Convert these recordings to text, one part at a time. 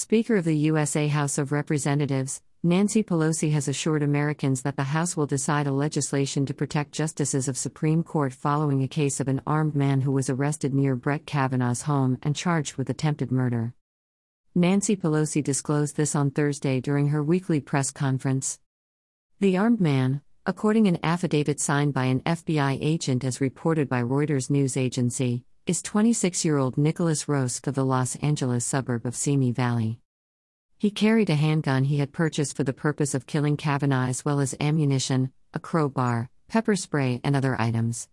Speaker of the USA House of Representatives, Nancy Pelosi has assured Americans that the House will decide a legislation to protect justices of Supreme Court following a case of an armed man who was arrested near Brett Kavanaugh's home and charged with attempted murder. Nancy Pelosi disclosed this on Thursday during her weekly press conference. The armed man, according an affidavit signed by an FBI agent as reported by Reuters news agency, is 26-year-old Nicholas Rosk of the Los Angeles suburb of Simi Valley. He carried a handgun he had purchased for the purpose of killing Kavanaugh as well as ammunition, a crowbar, pepper spray, and other items.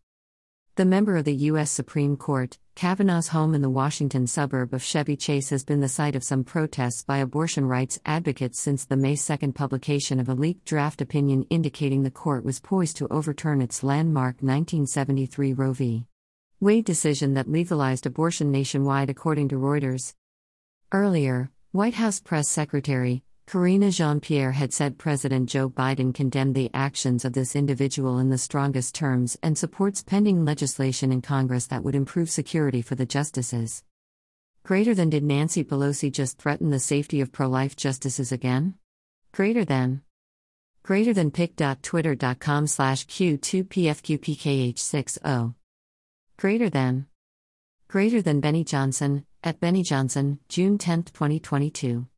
The member of the U.S. Supreme Court, Kavanaugh's home in the Washington suburb of Chevy Chase has been the site of some protests by abortion rights advocates since the May 2 publication of a leaked draft opinion indicating the court was poised to overturn its landmark 1973 Roe v. Wade decision that legalized abortion nationwide, according to Reuters. Earlier, White House Press Secretary Karina Jean Pierre had said President Joe Biden condemned the actions of this individual in the strongest terms and supports pending legislation in Congress that would improve security for the justices. Greater than did Nancy Pelosi just threaten the safety of pro life justices again? Greater than. Greater than pic.twitter.com slash Q2PFQPKH60. Greater than. Greater than Benny Johnson, at Benny Johnson, June 10, 2022.